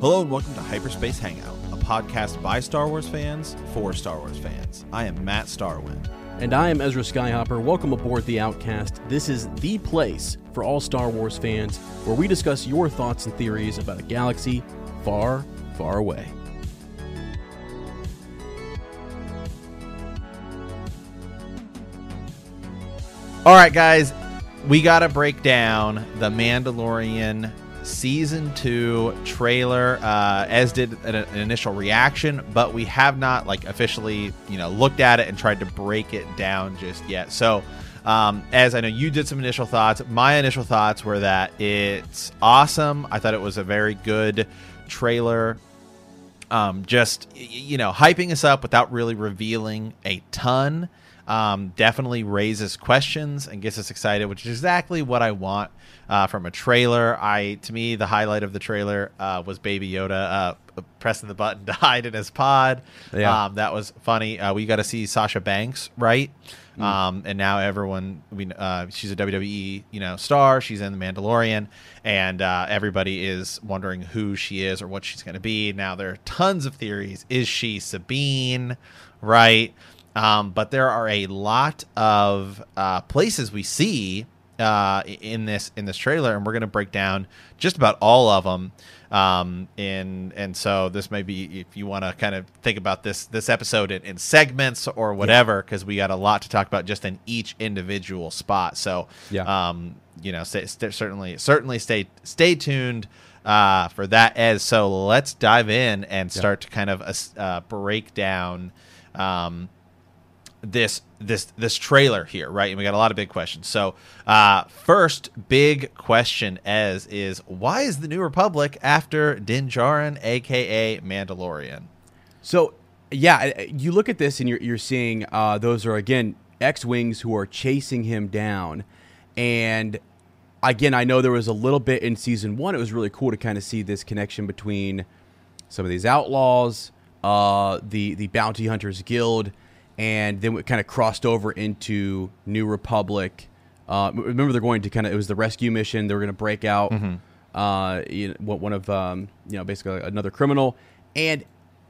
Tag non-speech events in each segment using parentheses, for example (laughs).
Hello and welcome to Hyperspace Hangout, a podcast by Star Wars fans for Star Wars fans. I am Matt Starwind. And I am Ezra Skyhopper. Welcome aboard The Outcast. This is the place for all Star Wars fans where we discuss your thoughts and theories about a galaxy far, far away. All right, guys, we got to break down the Mandalorian season two trailer uh, as did an, an, initial reaction but we have not like officially you know looked at it and tried to break it down just yet. So um, as i know you did some initial thoughts my initial thoughts were that it's awesome. I thought it was a very good trailer. Um, just you know hyping us up without really revealing a ton um, definitely raises questions and gets us excited, which is exactly what I want uh, from a trailer. I to me the highlight of the trailer uh, was Baby Yoda uh, pressing the button (laughs) to hide in his pod. Yeah. Um, that was funny. Uh, we got to see Sasha Banks, right? Mm. Um, and now everyone, we, uh, she's a WWE, you know, star. She's in the Mandalorian, and uh, everybody is wondering who she is or what she's going to be. Now there are tons of theories. Is she Sabine? Right? Um, but there are a lot of uh, places we see uh, in this in this trailer, and we're going to break down just about all of them. Um, and and so this may be if you want to kind of think about this this episode in, in segments or whatever, because yeah. we got a lot to talk about just in each individual spot. So yeah, um, you know, stay, stay, certainly certainly stay stay tuned. Uh, for that as so let's dive in and start yeah. to kind of uh, break down um, this this this trailer here, right? And we got a lot of big questions. So, uh, first big question as is why is the New Republic after Din Djarin, aka Mandalorian? So, yeah, you look at this and you're you're seeing uh, those are again X wings who are chasing him down, and again, I know there was a little bit in season one. It was really cool to kind of see this connection between some of these outlaws, uh, the the bounty hunters guild and then we kind of crossed over into New Republic. Uh, remember, they're going to kind of it was the rescue mission. They were going to break out mm-hmm. uh, you know, one of um, you know basically another criminal, and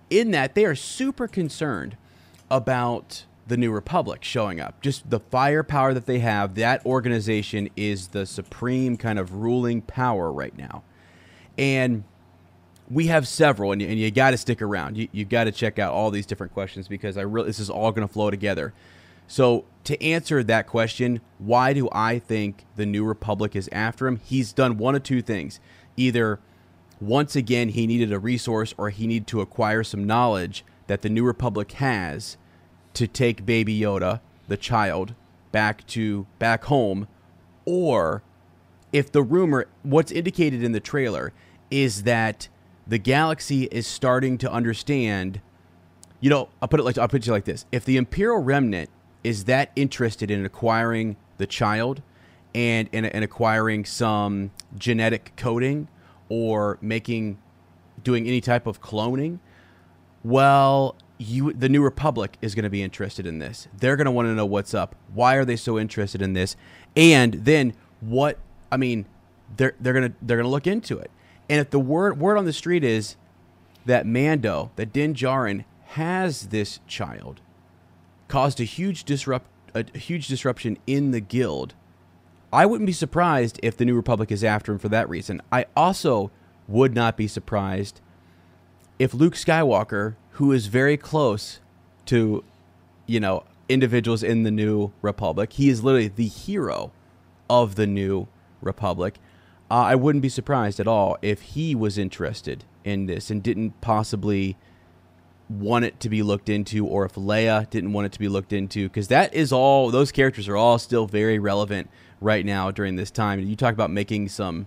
in that they are super concerned about the New Republic showing up. Just the firepower that they have. That organization is the supreme kind of ruling power right now, and we have several, and, and you got to stick around. You you got to check out all these different questions because I really this is all going to flow together. So to answer that question, why do I think the New Republic is after him? He's done one of two things: either once again he needed a resource, or he needed to acquire some knowledge that the New Republic has to take Baby Yoda, the child, back to back home, or if the rumor, what's indicated in the trailer, is that the galaxy is starting to understand you know, I'll put it like I'll put it like this: if the Imperial Remnant is that interested in acquiring the child and in, in acquiring some genetic coding or making doing any type of cloning, well, you the New Republic is going to be interested in this. They're going to want to know what's up. Why are they so interested in this? And then what? I mean, they're they're gonna they're gonna look into it. And if the word word on the street is that Mando, that Din Djarin has this child, caused a huge disrupt a, a huge disruption in the guild. I wouldn't be surprised if the New Republic is after him for that reason. I also would not be surprised if Luke Skywalker, who is very close to, you know, individuals in the New Republic, he is literally the hero of the New Republic. Uh, I wouldn't be surprised at all if he was interested in this and didn't possibly want it to be looked into, or if Leia didn't want it to be looked into, because that is all. Those characters are all still very relevant right now during this time. You talk about making some.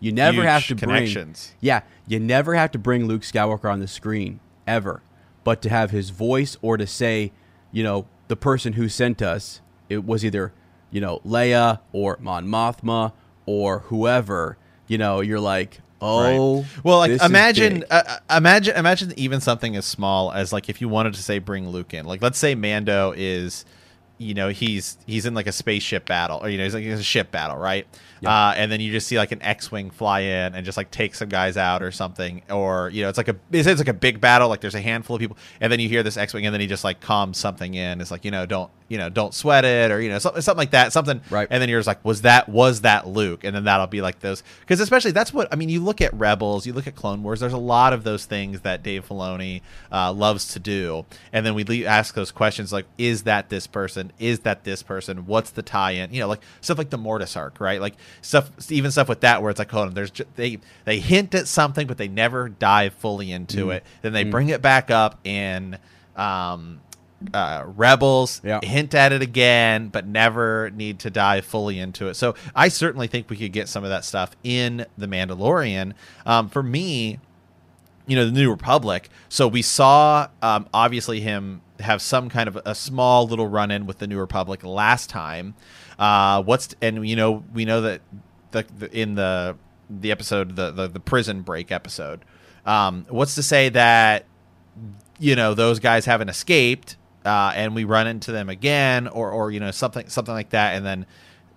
You never Huge have to connections. bring. Yeah, you never have to bring Luke Skywalker on the screen ever, but to have his voice or to say, you know, the person who sent us, it was either, you know, Leia or Mon Mothma or whoever. You know, you're like, oh, Right. Well, like imagine, uh, uh, imagine, imagine even something as small as like if you wanted to say bring Luke in. Like, let's say Mando is, you know, he's he's in like a spaceship battle, or you know, he's like in a ship battle, right? Uh, and then you just see like an X-wing fly in and just like take some guys out or something, or you know, it's like a it's, it's like a big battle. Like there's a handful of people, and then you hear this X-wing, and then he just like calms something in. It's like you know, don't you know, don't sweat it, or you know, something something like that, something. Right. And then you're just like, was that was that Luke? And then that'll be like those because especially that's what I mean. You look at Rebels, you look at Clone Wars. There's a lot of those things that Dave Filoni uh, loves to do, and then we le- ask those questions like, is that this person? Is that this person? What's the tie-in? You know, like stuff like the Mortis arc, right? Like stuff, even stuff with that where it's like, hold on, there's ju- they they hint at something, but they never dive fully into it. Then they bring it back up in. Um, uh, Rebels Yeah. hint at it again, but never need to dive fully into it. So I certainly think we could get some of that stuff in the Mandalorian. Um, for me, you know, the New Republic. So we saw um, obviously him have some kind of a small little run in with the New Republic last time. Uh, what's and you know we know that the, the in the the episode the, the the prison break episode. Um, what's to say that you know those guys haven't escaped uh, and we run into them again or or you know something something like that and then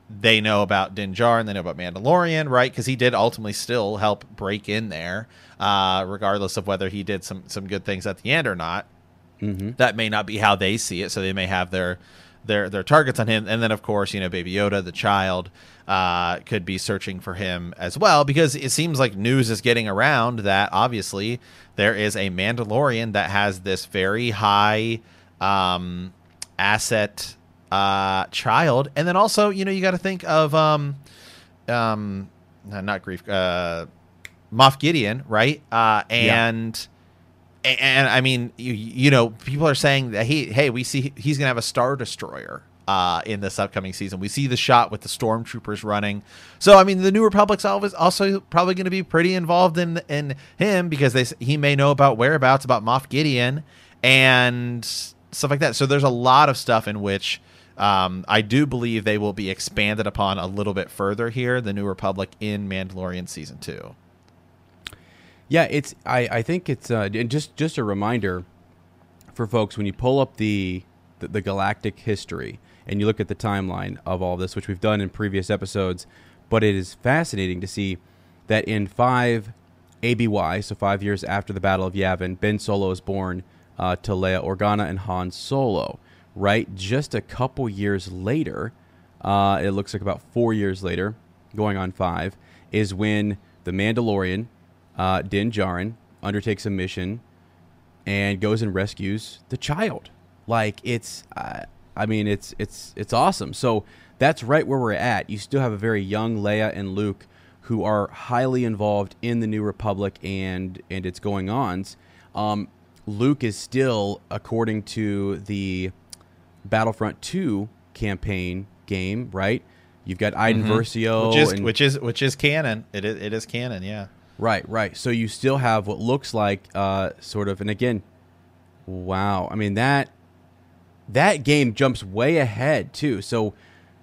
they know about Din Djarin, they know about Mandalorian, right? Because he did ultimately still help break in there, uh, regardless of whether he did some some good things at the end or not. That may not be how they see it, so they may have their their their targets on him. And then, of course, you know, Baby Yoda, the child, uh, could be searching for him as well, because it seems like news is getting around that obviously there is a Mandalorian that has this very high um, asset uh, child, and then also, you know, you got to think of um, um, not grief, uh, Moff Gideon, right? Uh, and and, and I mean, you you know, people are saying that he, hey, we see he's gonna have a star destroyer. Uh, in this upcoming season, we see the shot with the stormtroopers running. So, I mean, the New Republic's always also probably going to be pretty involved in in him because they he may know about whereabouts about Moff Gideon and stuff like that. So, there's a lot of stuff in which um, I do believe they will be expanded upon a little bit further here. The New Republic in Mandalorian season two. Yeah, it's. I, I think it's. Uh, and just just a reminder for folks when you pull up the, the the galactic history and you look at the timeline of all this, which we've done in previous episodes, but it is fascinating to see that in five ABY, so five years after the Battle of Yavin, Ben Solo is born uh, to Leia Organa and Han Solo. Right, just a couple years later, uh, it looks like about four years later, going on five, is when the Mandalorian, uh, Din Djarin, undertakes a mission and goes and rescues the child. Like it's, uh, I mean, it's it's it's awesome. So that's right where we're at. You still have a very young Leia and Luke who are highly involved in the New Republic and and its going ons. Um, Luke is still, according to the Battlefront 2 campaign game, right? You've got Iden Versio, which is and, which is which is canon. It is it is canon. Yeah. Right, right. So you still have what looks like uh, sort of, and again, Wow. I mean that that game jumps way ahead too. So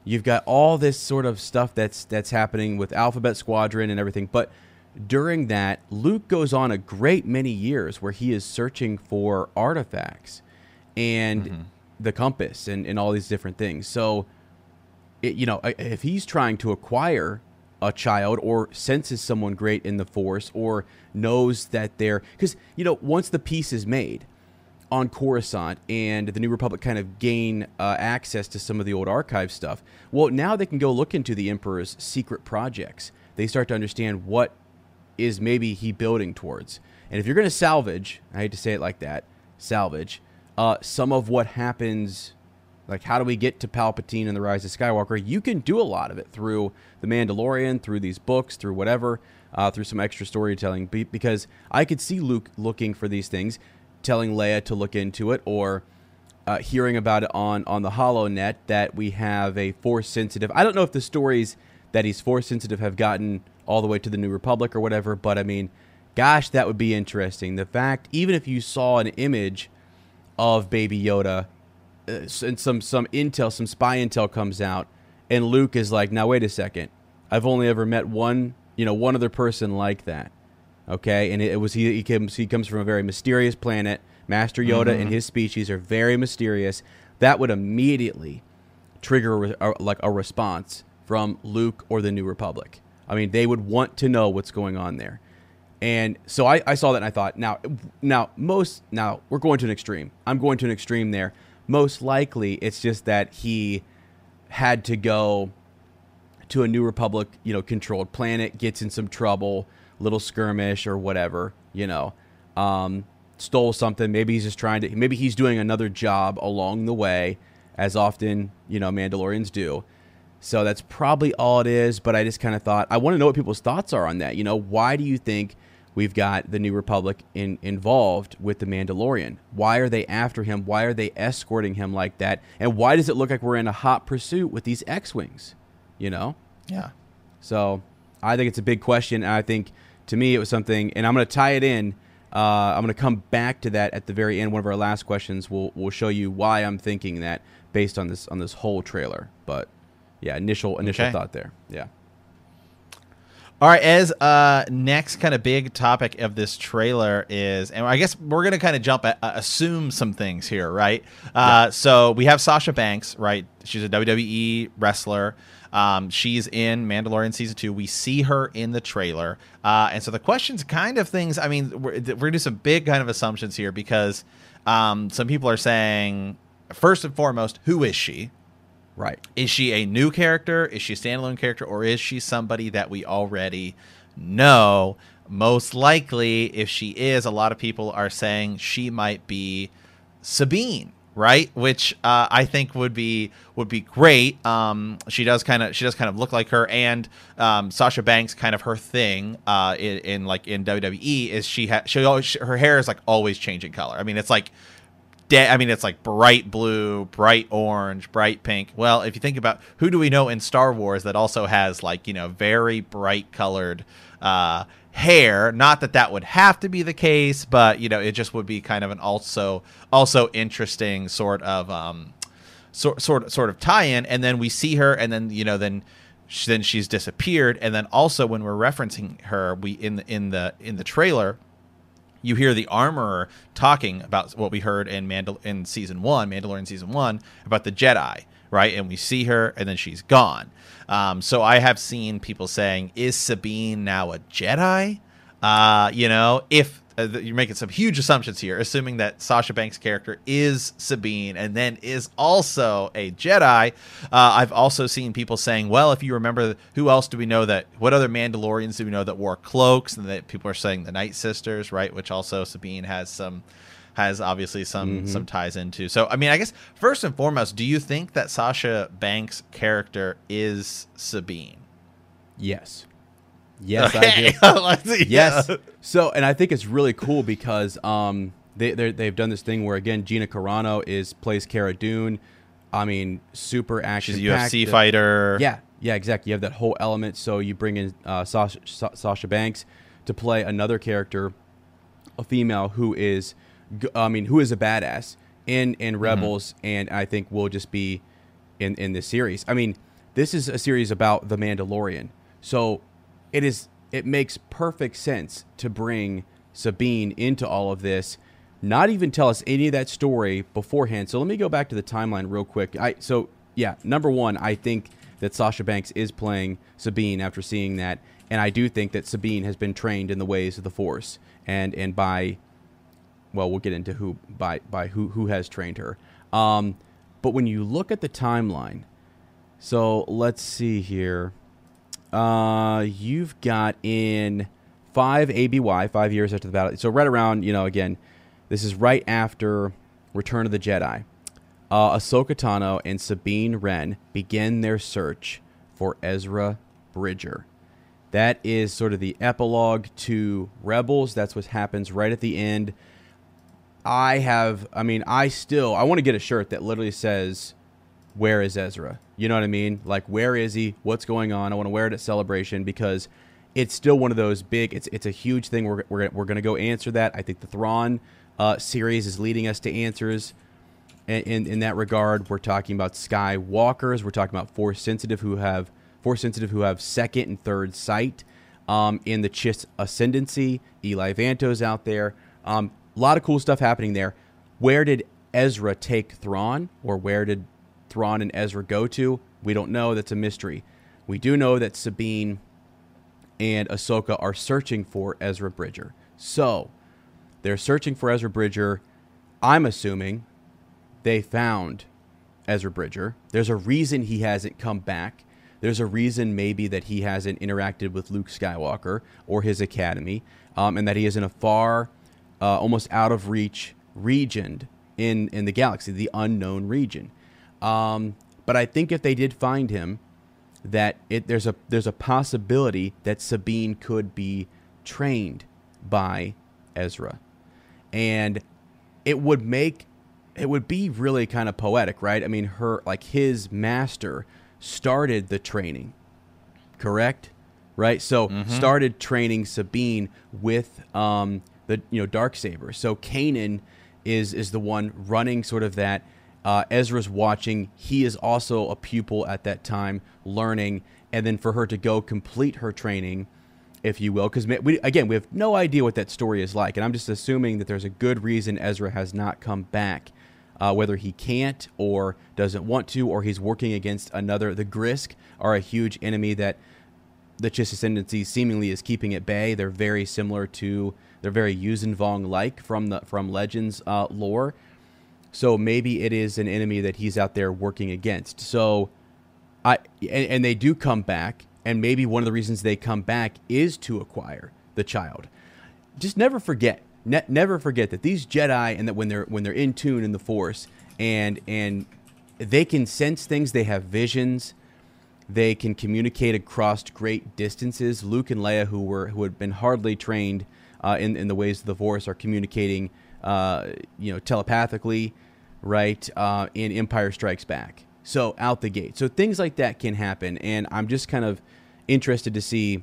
you've got all this sort of stuff that's that's happening with Alphabet Squadron and everything, but during that, Luke goes on a great many years where he is searching for artifacts and mm-hmm. the compass and, and all these different things. So, it, you know, if he's trying to acquire a child or senses someone great in the force or knows that they're because you know once the peace is made on Coruscant and the New Republic kind of gain uh, access to some of the old archive stuff. Well, now they can go look into the Emperor's secret projects. They start to understand what is maybe he building towards. And if you're going to salvage, I hate to say it like that, salvage uh, some of what happens, like how do we get to Palpatine and the Rise of Skywalker, you can do a lot of it through The Mandalorian, through these books, through whatever, uh, through some extra storytelling. Because I could see Luke looking for these things, telling Leia to look into it, or uh, hearing about it on on the HoloNet that we have a Force sensitive. I don't know if the stories that he's Force sensitive have gotten all the way to the New Republic or whatever. But I mean, gosh, that would be interesting. The fact, even if you saw an image of Baby Yoda, and some some intel, some spy intel comes out, and Luke is like, "Now wait a second, I've only ever met one, you know, one other person like that." Okay, and it, it was he. He comes he comes from a very mysterious planet. Master Yoda mm-hmm. and his species are very mysterious. That would immediately trigger a, a, like a response from Luke or the New Republic. I mean, they would want to know what's going on there. And so I, I saw that and I thought, now, now most now we're going to an extreme. I'm going to an extreme there. Most likely, it's just that he had to go to a New Republic, you know, controlled planet, gets in some trouble, little skirmish or whatever, you know, um, stole something. Maybe he's just trying to. Maybe he's doing another job along the way, as often you know Mandalorians do. So that's probably all it is. But I just kind of thought I want to know what people's thoughts are on that. You know, why do you think we've got the New Republic in, involved with the Mandalorian? Why are they after him? Why are they escorting him like that? And why does it look like we're in a hot pursuit with these X-wings? You know? Yeah. So I think it's a big question. And I think to me it was something, and I'm going to tie it in. Uh, I'm going to come back to that at the very end. One of our last questions will will show you why I'm thinking that based on this on this whole trailer. But yeah, initial initial okay. thought there. Yeah. All right, as uh next kind of big topic of this trailer is, and I guess we're gonna kind of jump at, uh, assume some things here, right? Uh, yeah. So we have Sasha Banks, right? She's a WWE wrestler. Um, she's in Mandalorian season two. We see her in the trailer, uh, and so the questions, kind of things. I mean, we're, we're gonna do some big kind of assumptions here because um, some people are saying, first and foremost, who is she? Right. Is she a new character? Is she a standalone character? Or is she somebody that we already know? Most likely, if she is, a lot of people are saying she might be Sabine, right? Which uh, I think would be would be great. Um, she does kind of she does kind of look like her, and um, Sasha Banks kind of her thing uh, in, in like in WWE is she has she always her hair is like always changing color. I mean, it's like de- I mean, it's like bright blue, bright orange, bright pink. Well, if you think about who do we know in Star Wars that also has like you know very bright colored uh, hair? Not that that would have to be the case, but you know it just would be kind of an also also interesting sort of um, sort sort sort of tie-in. And then we see her, and then you know then then she's disappeared and then also when we're referencing her we in the in the in the trailer you hear the armorer talking about what we heard in Mandal- in season one, Mandalorian season one, about the Jedi, right? And we see her, and then she's gone. Um, so I have seen people saying, "Is Sabine now a Jedi?" Uh, you know, if uh, you're making some huge assumptions here, assuming that Sasha Banks' character is Sabine and then is also a Jedi. Uh, I've also seen people saying, well, if you remember, who else do we know that, what other Mandalorians do we know that wore cloaks? And that people are saying the Night Sisters, right? Which also Sabine has some has obviously some mm-hmm. some ties into. So I mean, I guess first and foremost, do you think that Sasha Banks' character is Sabine? Yes. Yes, okay. (laughs) I do. yes. So, and I think it's really cool because um, they they've done this thing where again Gina Carano is plays Cara Dune. I mean, super action. She's a UFC fighter. Yeah, yeah, exactly. You have that whole element. So you bring in uh, Sasha, Sasha Banks to play another character, a female who is I mean, who is a badass in in Mm-hmm. Rebels, and I think will just be in in this series. I mean, this is a series about the Mandalorian, so it is it makes perfect sense to bring Sabine into all of this. Not even tell us any of that story beforehand. So let me go back to the timeline real quick. I so yeah, number one, I think that Sasha Banks is playing Sabine after seeing that, and I do think that Sabine has been trained in the ways of the Force, and and by well, we'll get into who by by who who has trained her. Um, but when you look at the timeline, so let's see here. Uh, you've got in five ABY, five years after the battle. So right around, you know, again, this is right after Return of the Jedi. Uh, Ahsoka Tano and Sabine Wren begin their search for Ezra Bridger. That is sort of the epilogue to Rebels. That's what happens right at the end. I have, I mean, I still, I want to get a shirt that literally says, Where is Ezra? You know what I mean? Like, where is he? What's going on? I want to wear it at Celebration because it's still one of those big, it's, it's a huge thing. We're, we're, we're to go answer that. I think the Thrawn uh, series is leading us to answers in, in, in that regard. We're talking about Skywalkers. We're talking about Force sensitive who have Force sensitive who have second and third sight. Um, in the Chiss ascendancy, Eli Vanto's out there. Um, a lot of cool stuff happening there. Where did Ezra take Thrawn, or where did Thrawn and Ezra go to? We don't know. That's a mystery. We do know that Sabine and Ahsoka are searching for Ezra Bridger. So they're searching for Ezra Bridger. I'm assuming they found Ezra Bridger. There's a reason he hasn't come back. There's a reason maybe that he hasn't interacted with Luke Skywalker or his academy, um, and that he is in a far, uh, almost out of reach region in in the galaxy, the unknown region. Um, but I think if they did find him, that it there's a there's a possibility that Sabine could be trained by Ezra, and it would make it would be really kind of poetic, right? I mean, her like his master started the training, correct? Right. So started training Sabine with um, the you know dark saber. So Kanan is is the one running sort of that. Uh, Ezra's watching. He is also a pupil at that time, learning, and then for her to go complete her training, if you will, because we again we have no idea what that story is like, and I'm just assuming that there's a good reason Ezra has not come back, uh, whether he can't or doesn't want to, or he's working against another. The Grysk are a huge enemy that the Chiss Ascendancy seemingly is keeping at bay. They're very similar to they're very Yuuzhan Vong like from the from Legends uh, lore. So maybe it is an enemy that he's out there working against. So I and, and they do come back, and maybe one of the reasons they come back is to acquire the child. Just never forget, ne- never forget that these Jedi and that when they're when they're in tune in the Force and and they can sense things, they have visions, they can communicate across great distances. Luke and Leia, who were who had been hardly trained uh, in in the ways of the Force, are communicating, uh, you know, telepathically, right? Uh, in Empire Strikes Back. So out the gate. So things like that can happen, and I'm just kind of interested to see,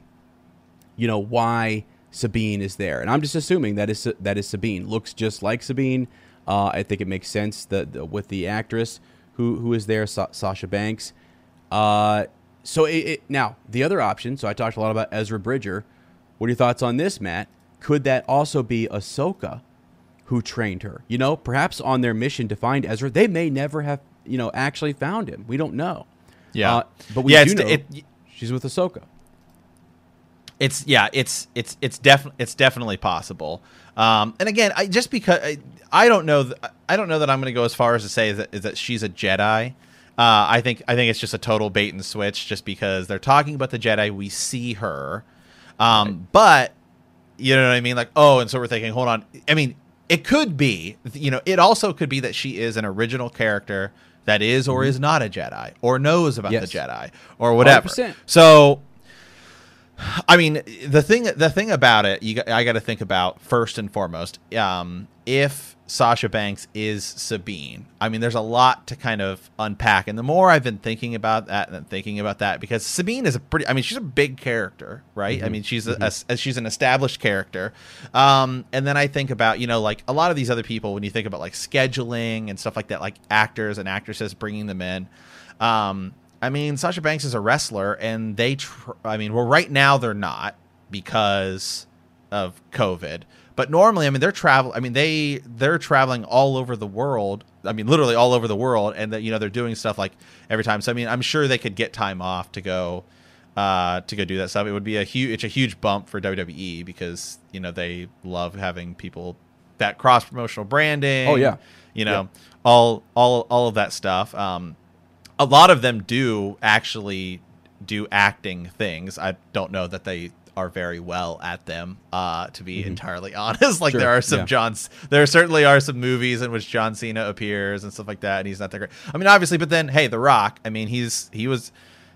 you know, why Sabine is there, and I'm just assuming that is that is Sabine. Looks just like Sabine. Uh, I think it makes sense that with the actress who who is there, Sa- Sasha Banks. Uh, so it, it, now the other option. So I talked a lot about Ezra Bridger. What are your thoughts on this, Matt? Could that also be Ahsoka, who trained her? You know, perhaps on their mission to find Ezra, they may never have you know actually found him. We don't know. Yeah. Uh, but we Yeah, do know it- she's with Ahsoka. It's yeah, it's it's it's definitely it's definitely possible. Um, and again, I just because I, I don't know, th- I don't know that I'm going to go as far as to say is that, is that she's a Jedi. Uh, I think I think it's just a total bait and switch, just because they're talking about the Jedi, we see her, um, but you know what I mean? Like, oh, and so we're thinking, hold on. I mean, it could be, you know, it also could be that she is an original character that is or is not a Jedi, or knows about Yes. the Jedi, or whatever. 100%. So I mean, the thing the thing about it, you I got to think about first and foremost. Um, if Sasha Banks is Sabine, I mean, there's a lot to kind of unpack, and the more I've been thinking about that and thinking about that, because Sabine is a pretty, I mean, she's a big character, right? Mm-hmm. I mean, she's a, mm-hmm. a, she's an established character, um, and then I think about you know like a lot of these other people when you think about like scheduling and stuff like that, like actors and actresses bringing them in. Um, I mean, Sasha Banks is a wrestler, and they, tr- I mean, well, right now they're not because of COVID. But normally, I mean, they're travel. I mean, they they're traveling all over the world. I mean, literally all over the world, and that you know they're doing stuff like every time. So I mean, I'm sure they could get time off to go uh, to go do that stuff. It would be a huge, it's a huge bump for WWE because you know they love having people that cross promotional branding. Oh yeah, you know yeah. all all all of that stuff. Um, a lot of them do actually do acting things. I don't know that they are very well at them uh, to be mm-hmm. entirely (laughs) honest like sure. there are some yeah. johns there certainly are some movies in which john cena appears and stuff like that and he's not that great i mean obviously but then hey the rock i mean he's he was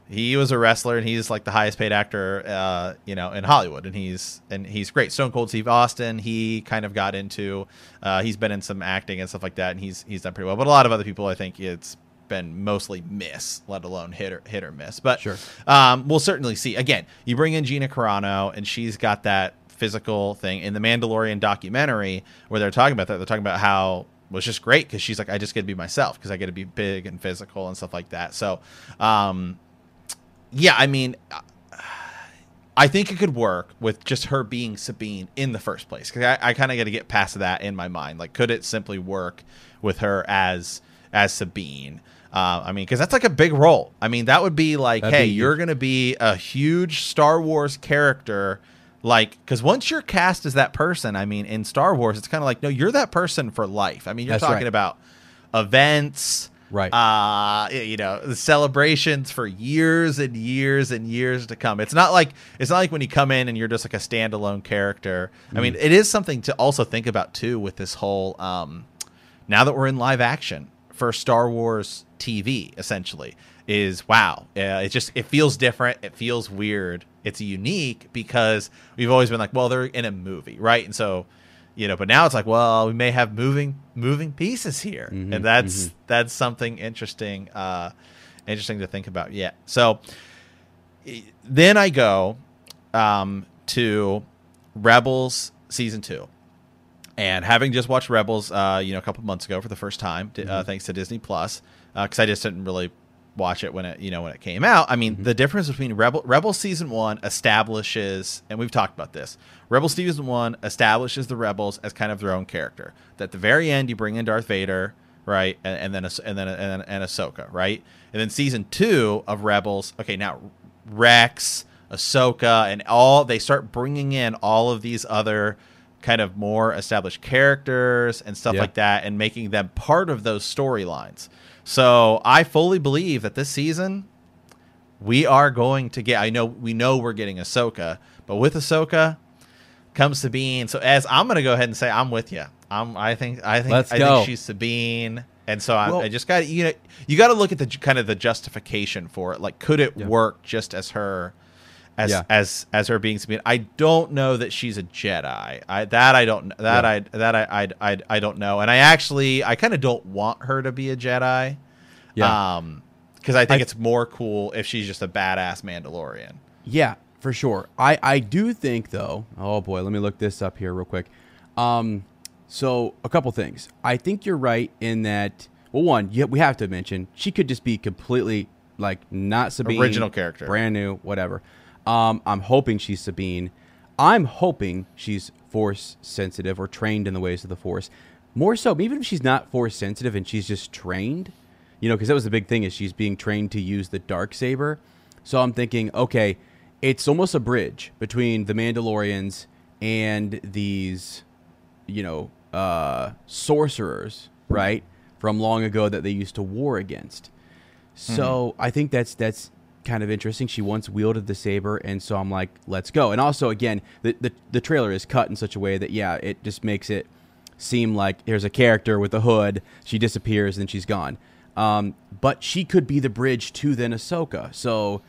he was a wrestler and he's like the highest paid actor uh, you know in hollywood and he's and he's great stone cold steve austin he kind of got into uh, he's been in some acting and stuff like that and he's he's done pretty well but a lot of other people i think it's been mostly miss, let alone hit or hit or miss. But sure. um, we'll certainly see. Again, you bring in Gina Carano, and she's got that physical thing in the Mandalorian documentary where they're talking about that. They're talking about how was just great because she's like, I just get to be myself because I get to be big and physical and stuff like that. So, um, yeah, I mean. I think it could work with just her being Sabine in the first place because I, I kind of got to get past that in my mind. Like, could it simply work with her as as Sabine? Uh, I mean, because that's like a big role. I mean, that would be like, That'd hey, be you're going to be a huge Star Wars character. Like, because once you're cast as that person, I mean, in Star Wars, it's kind of like, no, you're that person for life. I mean, you're that's talking right. about events, right? Uh, you know, celebrations for years and years and years to come. It's not like it's not like when you come in and you're just like a standalone character. Mm. I mean, mm. it is something to also think about too with this whole. Um, now that we're in live action for Star Wars TV essentially is wow. Uh, it just it feels different. It feels weird. It's unique because we've always been like, well, they're in a movie, right? And so, you know, but now it's like, well, we may have moving moving pieces here, mm-hmm, and that's mm-hmm. that's something interesting, uh, interesting to think about. Yeah. So then I go um, to Rebels season two. And having just watched Rebels, uh, you know, a couple months ago for the first time, uh, mm-hmm. thanks to Disney Plus, because uh, I just didn't really watch it when it you know when it came out. I mean, mm-hmm. the difference between Rebel Rebel season one establishes, and we've talked about this. Rebel season one establishes the rebels as kind of their own character. That at the very end, you bring in Darth Vader, right, and, and then and then and, and Ahsoka, right, and then season two of Rebels. Okay, now Rex, Ahsoka, and all they start bringing in all of these other kind of more established characters and stuff yeah. like that, and making them part of those storylines. So I fully believe that this season we are going to get. I know we know we're getting Ahsoka, but with Ahsoka comes Sabine. So as I'm going to go ahead and say I'm with you. I'm. I think. I think. Let's I go. think she's Sabine. And so I, well, I just got you know you got to look at the kind of the justification for it. Like, could it yeah. work just as her? As yeah. as as her being Sabine. I don't know that she's a Jedi. I that I don't that yeah. I that I, I I I don't know. And I actually I kind of don't want her to be a Jedi. Yeah. Um because I think I, it's more cool if she's just a badass Mandalorian. Yeah, for sure. I I do think though. Oh boy, let me look this up here real quick. Um so a couple things. I think you're right in that well one, yeah, we have to mention she could just be completely like not Sabine original character. Brand new, whatever. Um, I'm hoping she's Sabine. I'm hoping she's force sensitive or trained in the ways of the force. More so, even if she's not force sensitive and she's just trained, you know, because that was the big thing is she's being trained to use the dark saber. So I'm thinking, okay, it's almost a bridge between the Mandalorians and these, you know, uh, sorcerers, right, from long ago that they used to war against. So mm-hmm. I think that's that's kind of interesting. She once wielded the saber, and so I'm like, let's go. And also, again, the, the the trailer is cut in such a way that yeah, it just makes it seem like there's a character with a hood. She disappears, and then she's gone. Um, but she could be the bridge to then Ahsoka. So,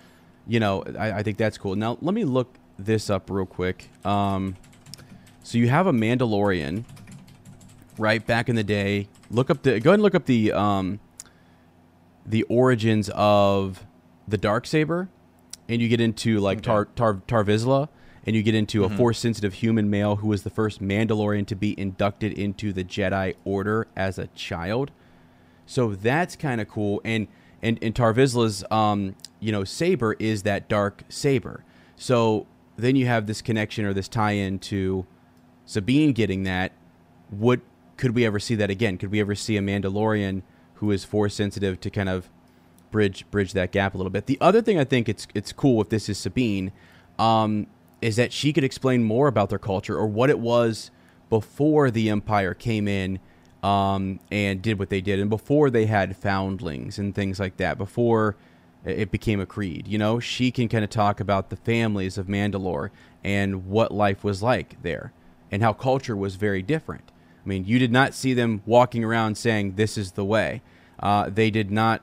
you know, I, I think that's cool. Now, let me look this up real quick. Um, so you have a Mandalorian, right? Back in the day, look up the go ahead and look up the um, the origins of the dark saber, and you get into like Tar, Tar Tar Vizsla, and you get into a force sensitive human male who was the first Mandalorian to be inducted into the Jedi Order as a child. So that's kind of cool. And and and Tar Vizsla's um, you know saber is that dark saber. So then you have this connection or this tie-in to Sabine getting that. Would could we ever see that again? Could we ever see a Mandalorian who is force sensitive to kind of bridge bridge that gap a little bit? The other thing I think it's it's cool if this is Sabine, um, is that she could explain more about their culture or what it was before the Empire came in um, and did what they did, and before they had foundlings and things like that, before it became a creed. You know, she can kind of talk about the families of Mandalore and what life was like there, and how culture was very different. I mean, you did not see them walking around saying this is the way. Uh, they did not.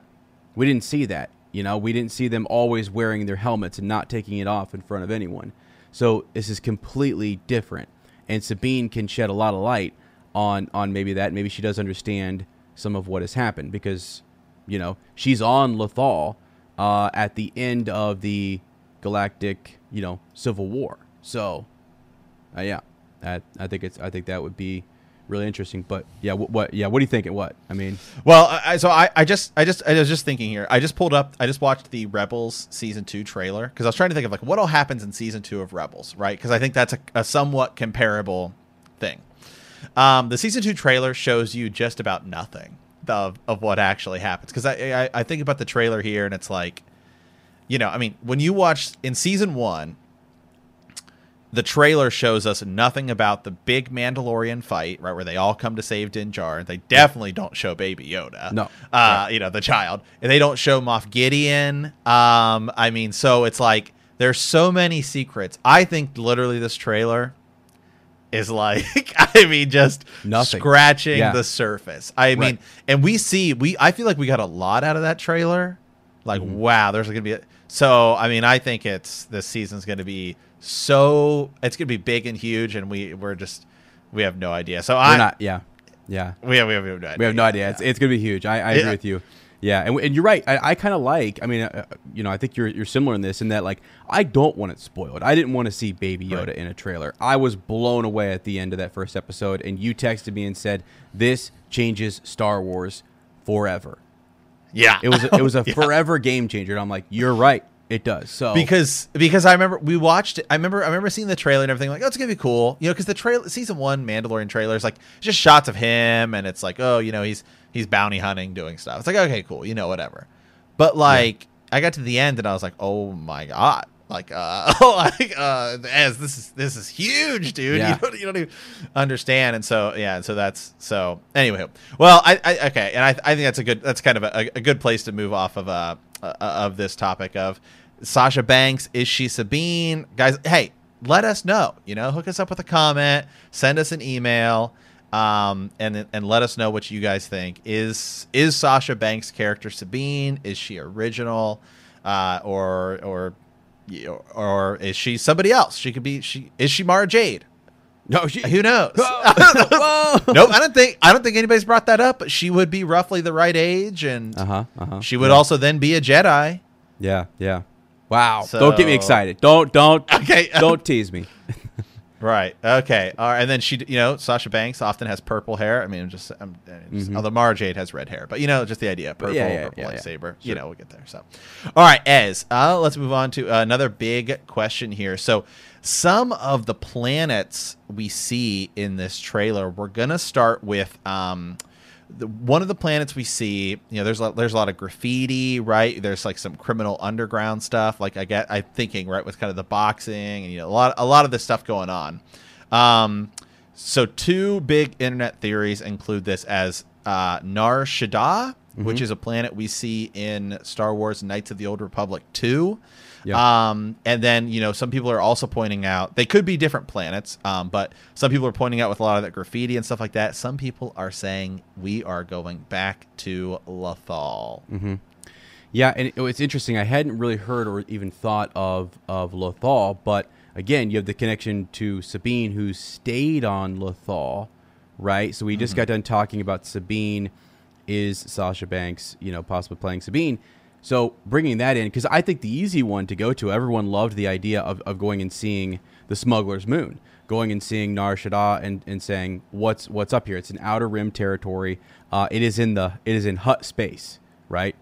We didn't see that. You know, we didn't see them always wearing their helmets and not taking it off in front of anyone. So this is completely different. And Sabine can shed a lot of light on on maybe that. Maybe she does understand some of what has happened because, you know, she's on Lothal uh, at the end of the galactic, you know, civil war. So, uh, yeah, I, I think it's I think that would be really interesting. But yeah, what, what yeah, what do you think? What I mean? Well, I, so I, I just I just I was just thinking here. I just pulled up. I just watched the Rebels season two trailer because I was trying to think of like what all happens in season two of Rebels, right? Because I think that's a, a somewhat comparable thing. Um, the season two trailer shows you just about nothing of, of what actually happens because I, I I think about the trailer here and it's like, you know, I mean, when you watch in season one, the trailer shows us nothing about the big Mandalorian fight, right, where they all come to save Din Djarin. They definitely don't show Baby Yoda. No. Uh, you know, the child. And they don't show Moff Gideon. Um, I mean, so it's like there's so many secrets. I think literally this trailer is like (laughs) I mean just Nothing. scratching Yeah. the surface. I mean, Right. and we see we I feel like we got a lot out of that trailer. Like Mm-hmm. wow, there's going to be a, so I mean, I think it's this season's going to be so it's going to be big and huge and we we're just we have no idea. So We're I not. Yeah, yeah. we have, we have no idea. We have no idea. It's, it's going to be huge. I, I agree Yeah. with you. Yeah, and, and you're right. I, I kind of like. I mean, uh, you know, I think you're you're similar in this in that like I don't want it spoiled. I didn't want to see Baby Yoda Right. in a trailer. I was blown away at the end of that first episode, and you texted me and said this changes Star Wars forever. Yeah. It was it was a (laughs) Yeah. forever game changer. And I'm like, you're right. It does. So because because I remember we watched it. I remember I remember seeing the trailer and everything like oh it's gonna be cool you know because the trailer season one Mandalorian trailer is like just shots of him and it's like oh you know he's he's bounty hunting doing stuff it's like okay cool you know whatever but like I got to the end and I was like oh my god like uh oh (laughs) like uh as this is this is huge dude. Yeah. you don't you don't even understand. And so yeah and so that's so anyway well I, I okay. And I I think that's a good that's kind of a, a good place to move off of uh uh, of this topic of Sasha Banks is she Sabine? Guys hey let us know. You know hook us up with a comment send us an email um, and and let us know what you guys think. Is is Sasha Banks character Sabine? Is she original? Uh, or or or is she somebody else she could be she is she Mara Jade no, she, who knows (laughs) Whoa. nope I don't think I don't think anybody's brought that up but she would be roughly the right age and Uh huh. Uh huh. she would also then be a Jedi Yeah. Yeah. Wow. So- don't get me excited. Don't don't (laughs) Okay. don't tease me. (laughs) Right. Okay. All right. And then she, you know, Sasha Banks often has purple hair. I mean, just, um, just although Mara Jade has red hair, but you know, just the idea, purple, Mm-hmm. yeah, yeah, purple yeah. lightsaber. You know, we'll get there. So, all right, Ez, uh, let's move on to another big question here. So, some of the planets we see in this trailer, we're gonna start with. Um, the, one of the planets we see, you know, there's a, there's a lot of graffiti, right? There's like some criminal underground stuff. Like I get, I'm thinking, right, with kind of the boxing and you know a lot a lot of this stuff going on. Um, so two big internet theories include this as uh, Nar Shaddaa, which is a planet we see in Star Wars: Knights of the Old Republic two. Yeah. Um, and then you know some people are also pointing out they could be different planets, um, but some people are pointing out with a lot of that graffiti and stuff like that. Some people are saying we are going back to Lothal. Yeah, and it, it's interesting. I hadn't really heard or even thought of of Lothal, but again, you have the connection to Sabine, who stayed on Lothal, right? So we just got done talking about Sabine is Sasha Banks, you know, possibly playing Sabine. So bringing that in, because I think the easy one to go to, everyone loved the idea of, of going and seeing the Smuggler's Moon, going and seeing Nar Shaddaa and, and saying what's what's up here. It's an outer rim territory. Uh, it is in the it is in Hutt space, right?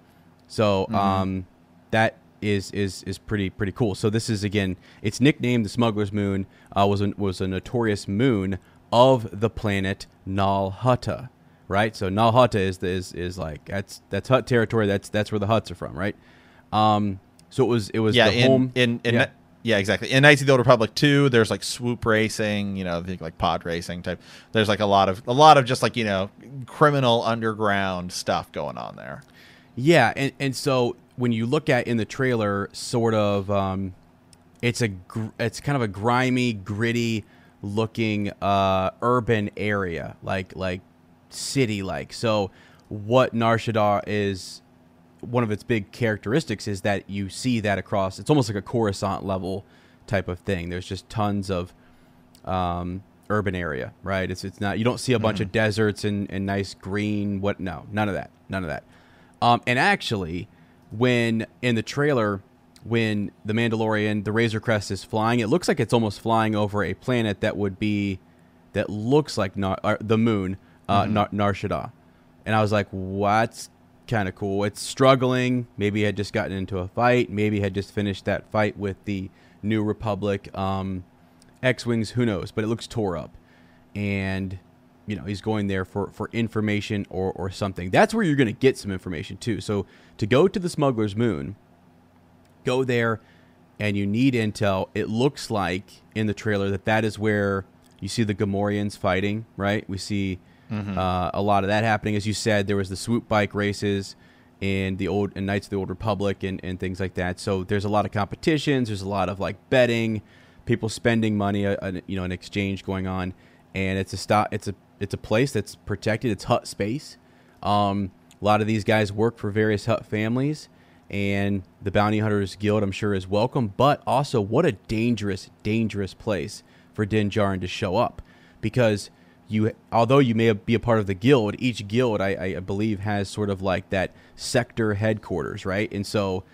So um, that is is is pretty pretty cool. So this is again, it's nicknamed the Smuggler's Moon. Uh, was a, was a notorious moon of the planet Nal Hutta, right? So Nal Hutta is is is like that's that's Hutt territory. That's that's where the Hutts are from, right? Um, so it was it was yeah, the in, home in in yeah. yeah. exactly. In Knights of the Old Republic 2, there's like swoop racing, you know, think like pod racing type. There's like a lot of a lot of just like, you know, criminal underground stuff going on there. Yeah, and, and so when you look at in the trailer, sort of, um, it's a gr- it's kind of a grimy, gritty looking uh, urban area, like like city like. So what Nar Shaddaa is one of its big characteristics is that you see that across. It's almost like a Coruscant level type of thing. There's just tons of um, urban area, right? It's it's not you don't see a bunch of deserts and, and nice green. What? No, none of that. None of that. Um, and actually, when in the trailer, when the Mandalorian, the Razor Crest is flying, it looks like it's almost flying over a planet that would be that looks like uh, the moon, uh, Nar- Nar Shaddaa. And I was like, what's kind of cool. It's struggling. Maybe he had just gotten into a fight. Maybe had just finished that fight with the New Republic um, X-wings. Who knows? But it looks tore up, and you know he's going there for for information or or something. That's where you're going to get some information too. So to go to the Smuggler's Moon, go there, and you need intel. It looks like in the trailer that that is where you see the Gamorreans fighting. Right? We see uh, a lot of that happening. As you said, there was the swoop bike races and the old and Knights of the Old Republic and, and things like that. So there's a lot of competitions. There's a lot of like betting, people spending money, uh, uh, you know, an exchange going on, and it's a stop. It's a it's a place that's protected. It's Hutt space. Um, a lot of these guys work for various Hutt families, and the Bounty Hunters Guild, I'm sure, is welcome. But also, what a dangerous, dangerous place for Din Djarin to show up, because you although you may be a part of the guild each guild I, I believe has sort of like that sector headquarters right? And so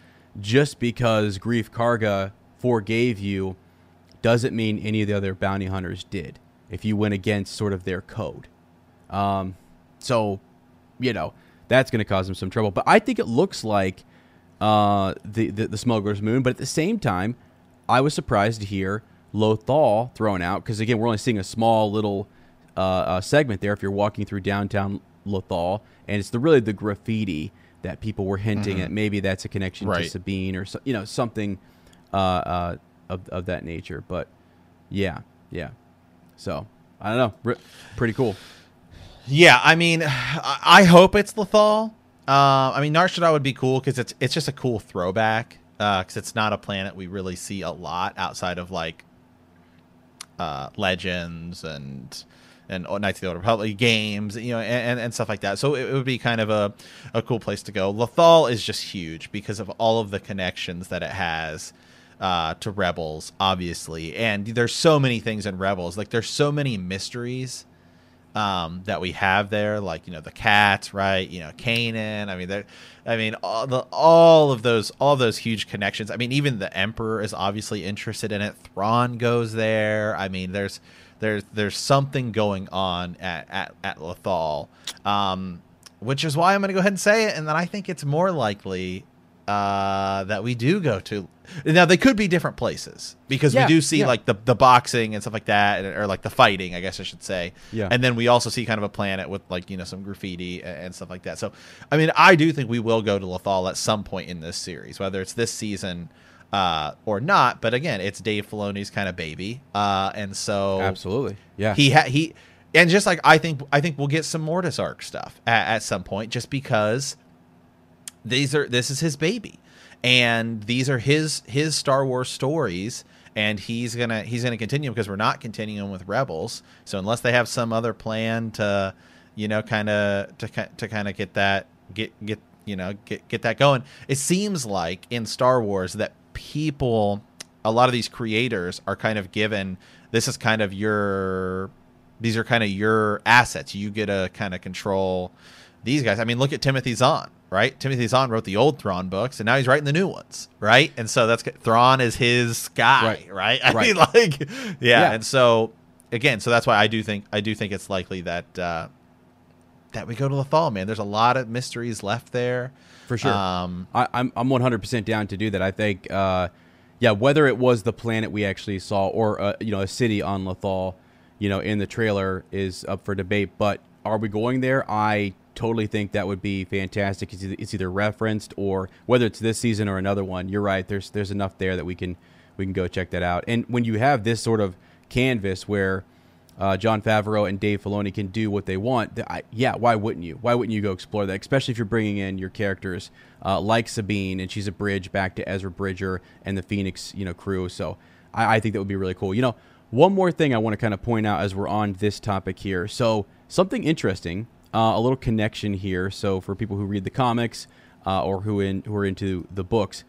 just because Greef Karga forgave you doesn't mean any of the other bounty hunters did if you went against sort of their code. Um, so you know that's going to cause them some trouble. But i think it looks like uh, the, the the smuggler's moon but at the same time i was surprised to hear lothal thrown out because again we're only seeing a small little uh, uh, segment there if you're walking through downtown Lothal, and it's the really the graffiti that people were hinting at. Maybe that's a connection to Sabine or so, you know something uh, uh, of of that nature. But yeah, yeah. So I don't know, Re- pretty cool. Yeah, I mean, I hope it's Lothal. Uh, I mean, Nar Shaddaa would be cool because it's it's just a cool throwback. Because it's not a planet we really see a lot outside of like uh, Legends and and Knights of the Old Republic games, you know, and, and stuff like that. So it, it would be kind of a, a cool place to go. Lothal is just huge because of all of the connections that it has uh, to Rebels, obviously. And there's so many things in Rebels. Like there's so many mysteries um, that we have there, like you know the cats, right? You know Kanan. I mean. I mean, all the all of those all of those huge connections. I mean, even the Emperor is obviously interested in it. Thrawn goes there. I mean, there's there's there's something going on at at, at Lothal, um, which is why I'm going to go ahead and say it. And then I think it's more likely uh, that we do go to. Now they could be different places because Yeah, we do see yeah. like the the boxing and stuff like that, or like the fighting, I guess I should say. Yeah. And then we also see kind of a planet with like you know some graffiti and, and stuff like that. So, I mean, I do think we will go to Lothal at some point in this series, whether it's this season uh, or not. But again, it's Dave Filoni's kind of baby, uh, and so Absolutely, yeah. he ha- he and just like I think I think we'll get some Mortis arc stuff at, at some point just because these are this is his baby. And these are his his Star Wars stories. And he's gonna he's gonna continue because we're not continuing with Rebels. So unless they have some other plan to you know kind of to to kind of get that get get you know get get that going. It seems like in Star Wars that people a lot of these creators are kind of given this is kind of your these are kind of your assets. You get to kind of control these guys. I mean, look at Timothy Zahn, right? Timothy Zahn wrote the old Thrawn books, and now he's writing the new ones, right? And so that's Thrawn is his guy, right? right? (laughs) I right. mean, like, yeah. Yeah. And so again, so that's why I do think I do think it's likely that uh, that we go to the Lothal, man. There's a lot of mysteries left there for sure. Um, I, I'm I'm 100% down to do that. I think, uh, yeah, whether it was the planet we actually saw or uh, you know a city on Lothal, you know, in the trailer is up for debate. But are we going there? I totally think that would be fantastic. It's either, it's either referenced or whether it's this season or another one. You're right. There's there's enough there that we can we can go check that out. And when you have this sort of canvas where uh, Jon Favreau and Dave Filoni can do what they want, I, yeah, why wouldn't you? Why wouldn't you go explore that? Especially if you're bringing in your characters uh, like Sabine, and she's a bridge back to Ezra Bridger and the Phoenix, you know, crew. So I, I think that would be really cool. You know, one more thing I want to kind of point out as we're on this topic here. So something interesting, uh, a little connection here. So for people who read the comics uh, or who in who are into the books,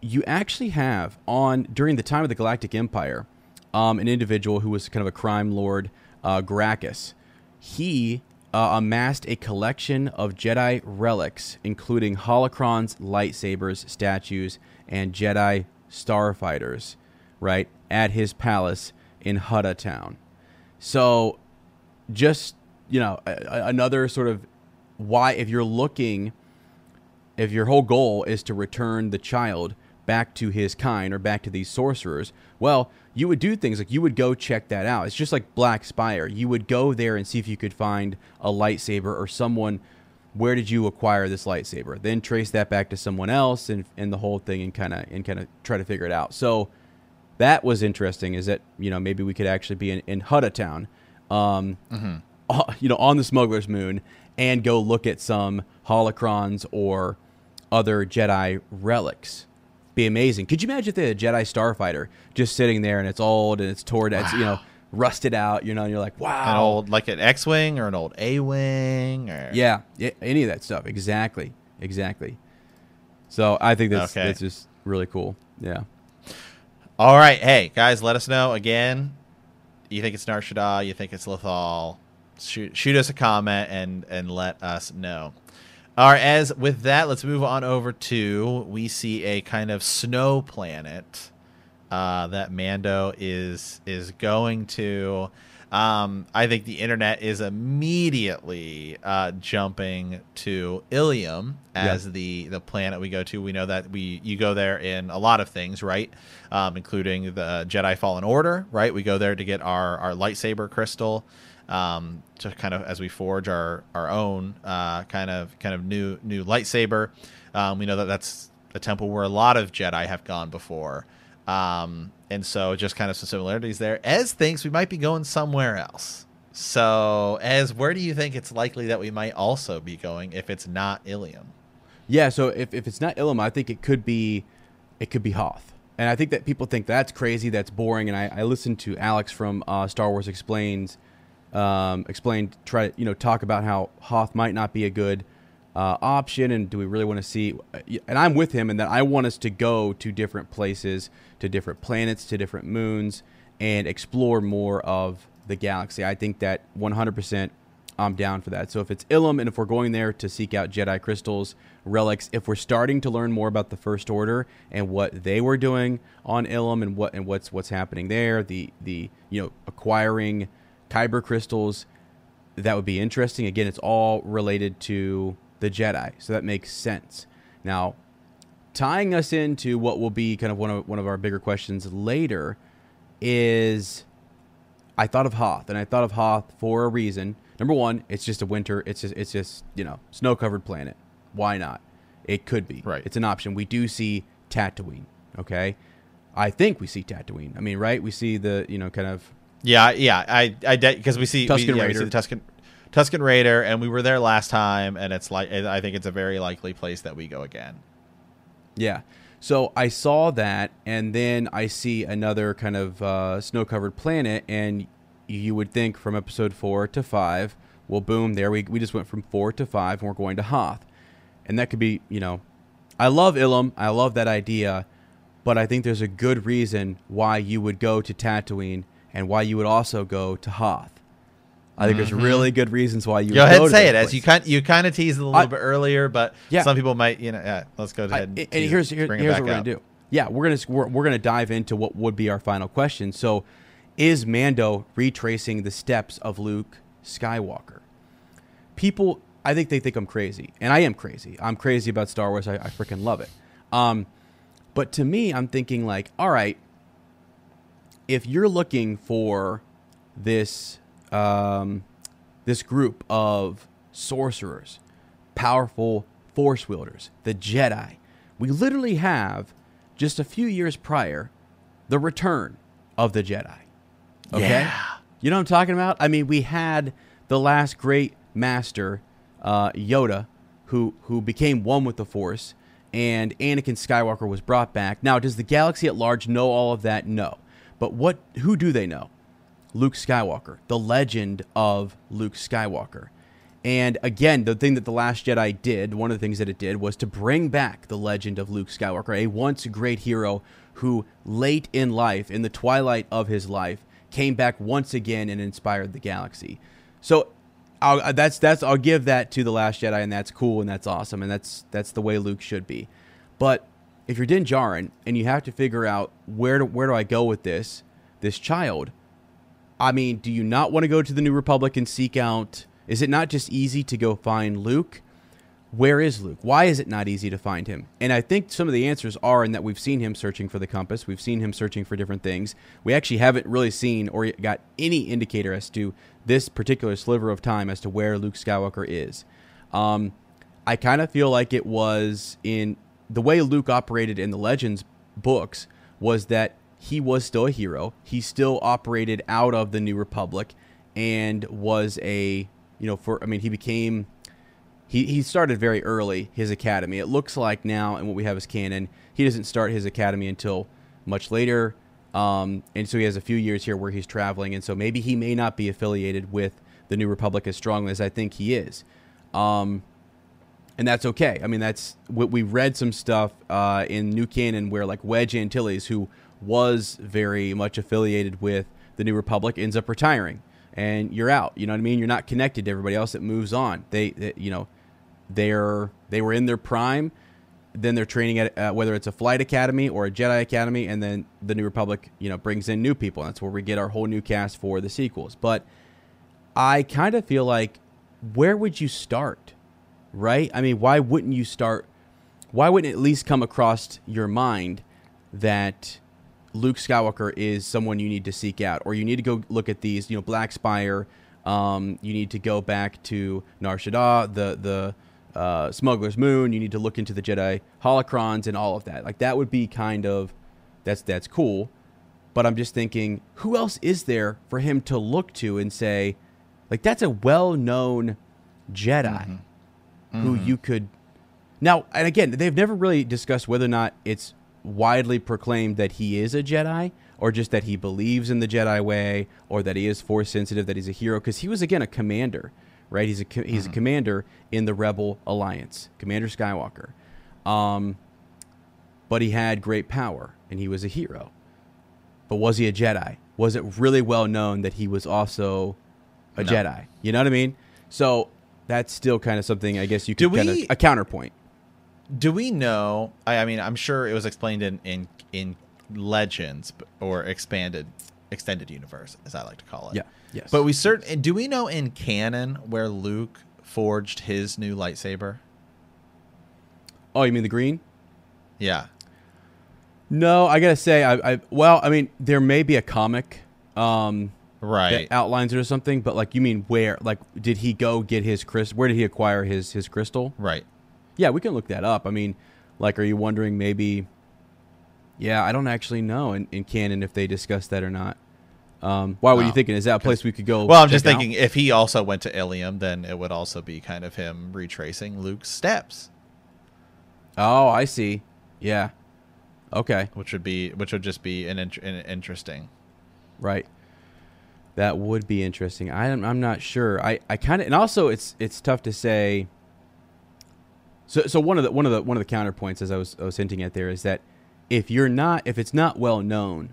you actually have on during the time of the Galactic Empire um, an individual who was kind of a crime lord, uh, Grakkus. He uh, amassed a collection of Jedi relics, including holocrons, lightsabers, statues, and Jedi starfighters, right, at his palace in Hutta Town. So, just, you know, a- another sort of why, if you're looking, if your whole goal is to return the child back to his kind or back to these sorcerers, well, you would do things like you would go check that out. It's just like Black Spire. You would go there and see if you could find a lightsaber or someone. Where did you acquire this lightsaber? Then trace that back to someone else and, and the whole thing and kind of and kind of try to figure it out. So that was interesting. Is that you know maybe we could actually be in, in Hutta Town, um, (laughs) uh, you know, on the Smuggler's Moon and go look at some holocrons or other Jedi relics. Be amazing. Could you imagine if they had a Jedi starfighter just sitting there and it's old and it's torn, it's you know rusted out, you know, and you're like, wow, an old like an X-wing or an old A-wing or yeah, yeah, any of that stuff. Exactly, exactly. So I think that's Okay. that's just really cool. Yeah. All right, hey guys, let us know again. You think it's Nar Shaddaa? You think it's Lothal? Shoot, shoot us a comment and and let us know. All right, as with that, let's move on over to we see a kind of snow planet uh, that Mando is is going to. Um, I think the internet is immediately uh, jumping to Ilum as Yeah. the the planet we go to. We know that we you go there in a lot of things, right? Um, including the Jedi Fallen Order, right? We go there to get our our lightsaber crystal, um, to kind of as we forge our our own uh, kind of kind of new new lightsaber. Um, we know that that's a temple where a lot of Jedi have gone before. Um, and so just kind of some similarities there. As thinks we might be going somewhere else. So, as where do you think it's likely that we might also be going if it's not Ilum? Yeah, so if, if it's not Ilum, I think it could be it could be Hoth. And I think that people think that's crazy, that's boring. And I, I listened to Alex from uh, Star Wars Explains um, explained try to you know talk about how Hoth might not be a good uh, option, and do we really want to see? And I'm with him in that I want us to go to different places, to different planets, to different moons, and explore more of the galaxy. I think that 100% I'm down for that. So if it's Ilum, and if we're going there to seek out Jedi crystals, relics, if we're starting to learn more about the First Order and what they were doing on Ilum and what and what's what's happening there, the the you know acquiring Kyber crystals, that would be interesting. Again, it's all related to the Jedi, so that makes sense. Now, tying us into what will be kind of one of one of our bigger questions later is I thought of Hoth, and I thought of Hoth for a reason. Number one, it's just a winter. It's just it's just you know snow covered planet. Why not? It could be. Right. It's an option. We do see Tatooine. Okay. I think we see Tatooine. I mean, right? We see the you know kind of Yeah, yeah, I, I, because we see Tusken we, yeah, we Raider. the Tusken, Tusken Raider, and we were there last time, and it's like I think it's a very likely place that we go again. Yeah. So I saw that, and then I see another kind of uh, snow covered planet, and you would think from episode four to five, well, boom, there we, we just went from four to five, and we're going to Hoth. And that could be, you know, I love Ilum. I love that idea. but I think there's a good reason why you would go to Tatooine and why you would also go to Hoth. I think there's really good reasons why you Mm-hmm. Go ahead go and say it as you kind you kind of teased it a little I- bit earlier, but Yeah. some people might you know. Yeah, let's go ahead. I- and, and tease- here's here- bring it here's what we're gonna do. Yeah, we're gonna we're, we're gonna dive into what would be our final question. So, is Mando retracing the steps of Luke Skywalker? People, I think they think I'm crazy, and I am crazy. I'm crazy about Star Wars. I, I freaking love it. Um, but to me, I'm thinking like, all right, if you're looking for this um, this group of sorcerers, powerful force wielders, the Jedi, we literally have just a few years prior the return of the Jedi. Okay, Yeah. you know what I'm talking about? I mean, we had the last great master, uh, Yoda, who who became one with the Force, and Anakin Skywalker was brought back. Now, does the galaxy at large know all of that? No. But what? Who do they know? Luke Skywalker, the legend of Luke Skywalker. And again, the thing that The Last Jedi did, one of the things that it did, was to bring back the legend of Luke Skywalker, a once great hero who, late in life, in the twilight of his life, came back once again and inspired the galaxy. So I'll, uh, that's that's I'll give that to The Last Jedi, and that's cool and that's awesome, and that's that's the way Luke should be. But if you're Din Djarin and you have to figure out where do, where do I go with this this child, I mean, do you not want to go to the New Republic and seek out? Is it not just easy to go find Luke? Where is Luke? Why is it not easy to find him? And I think some of the answers are in that we've seen him searching for the compass. We've seen him searching for different things. We actually haven't really seen or got any indicator as to this particular sliver of time as to where Luke Skywalker is. Um, I kind of feel like it was in the way Luke operated in the Legends books was that he was still a hero. He still operated out of the New Republic and was a, you know, for, I mean, he became, he, he started very early his academy. It looks like now, and what we have is canon, he doesn't start his academy until much later. Um, and so he has a few years here where he's traveling. And so maybe he may not be affiliated with the New Republic as strongly as I think he is. Um, and that's okay. I mean, that's we, we read some stuff uh, in New Canon where like Wedge Antilles, who was very much affiliated with the New Republic, ends up retiring, and you're out. You know what I mean? You're not connected to everybody else that moves on. They, they you know, they're they were in their prime. Then they're training at uh, whether it's a flight academy or a Jedi academy, and then the New Republic, you know, brings in new people. And that's where we get our whole new cast for the sequels. But I kind of feel like, where would you start? Right? I mean, why wouldn't you start? Why wouldn't it at least come across your mind that Luke Skywalker is someone you need to seek out, or you need to go look at these, you know, Black Spire. Um, you need to go back to Nar Shaddaa, the the uh, Smuggler's Moon. You need to look into the Jedi holocrons and all of that. Like that would be kind of that's that's cool. But I'm just thinking, who else is there for him to look to and say, like that's a well-known Jedi who you could now and again they've never really discussed whether or not it's widely proclaimed that he is a jedi or just that he believes in the jedi way or that he is force sensitive that he's a hero because he was again a commander right? He's a co- he's a commander in the rebel alliance commander skywalker. Um, but he had great power and he was a hero. But was he a jedi? Was it really well known that he was also a No. jedi? You know what i mean? So that's still kind of something I guess you could kind of a counterpoint. Do we know? I, I mean, I'm sure it was explained in in in Legends or expanded extended universe, as I like to call it. Yeah. Yes. But we certain do we know in canon where Luke forged his new lightsaber? Oh, you mean the green? Yeah. No, I gotta say, I, I well, I mean, there may be a comic um, Right. that outlines it or something, but like, you mean where? Like, did he go get his crystal? Where did he acquire his his crystal? right. Yeah, we can look that up. I mean, like, are you wondering maybe? Yeah, I don't actually know in, in canon if they discussed that or not. Um, why were you thinking? Is that a place we could go? Well, I'm just check out? thinking if he also went to Ilum, then it would also be kind of him retracing Luke's steps, Oh, I see. Yeah. Okay. which would be which would just be an, int- an interesting. Right. That would be interesting. I am, I'm not sure. I, I kind of and also it's it's tough to say. So so one of the one of the one of the counterpoints as I was I was hinting at there is that if you're not if it's not well known,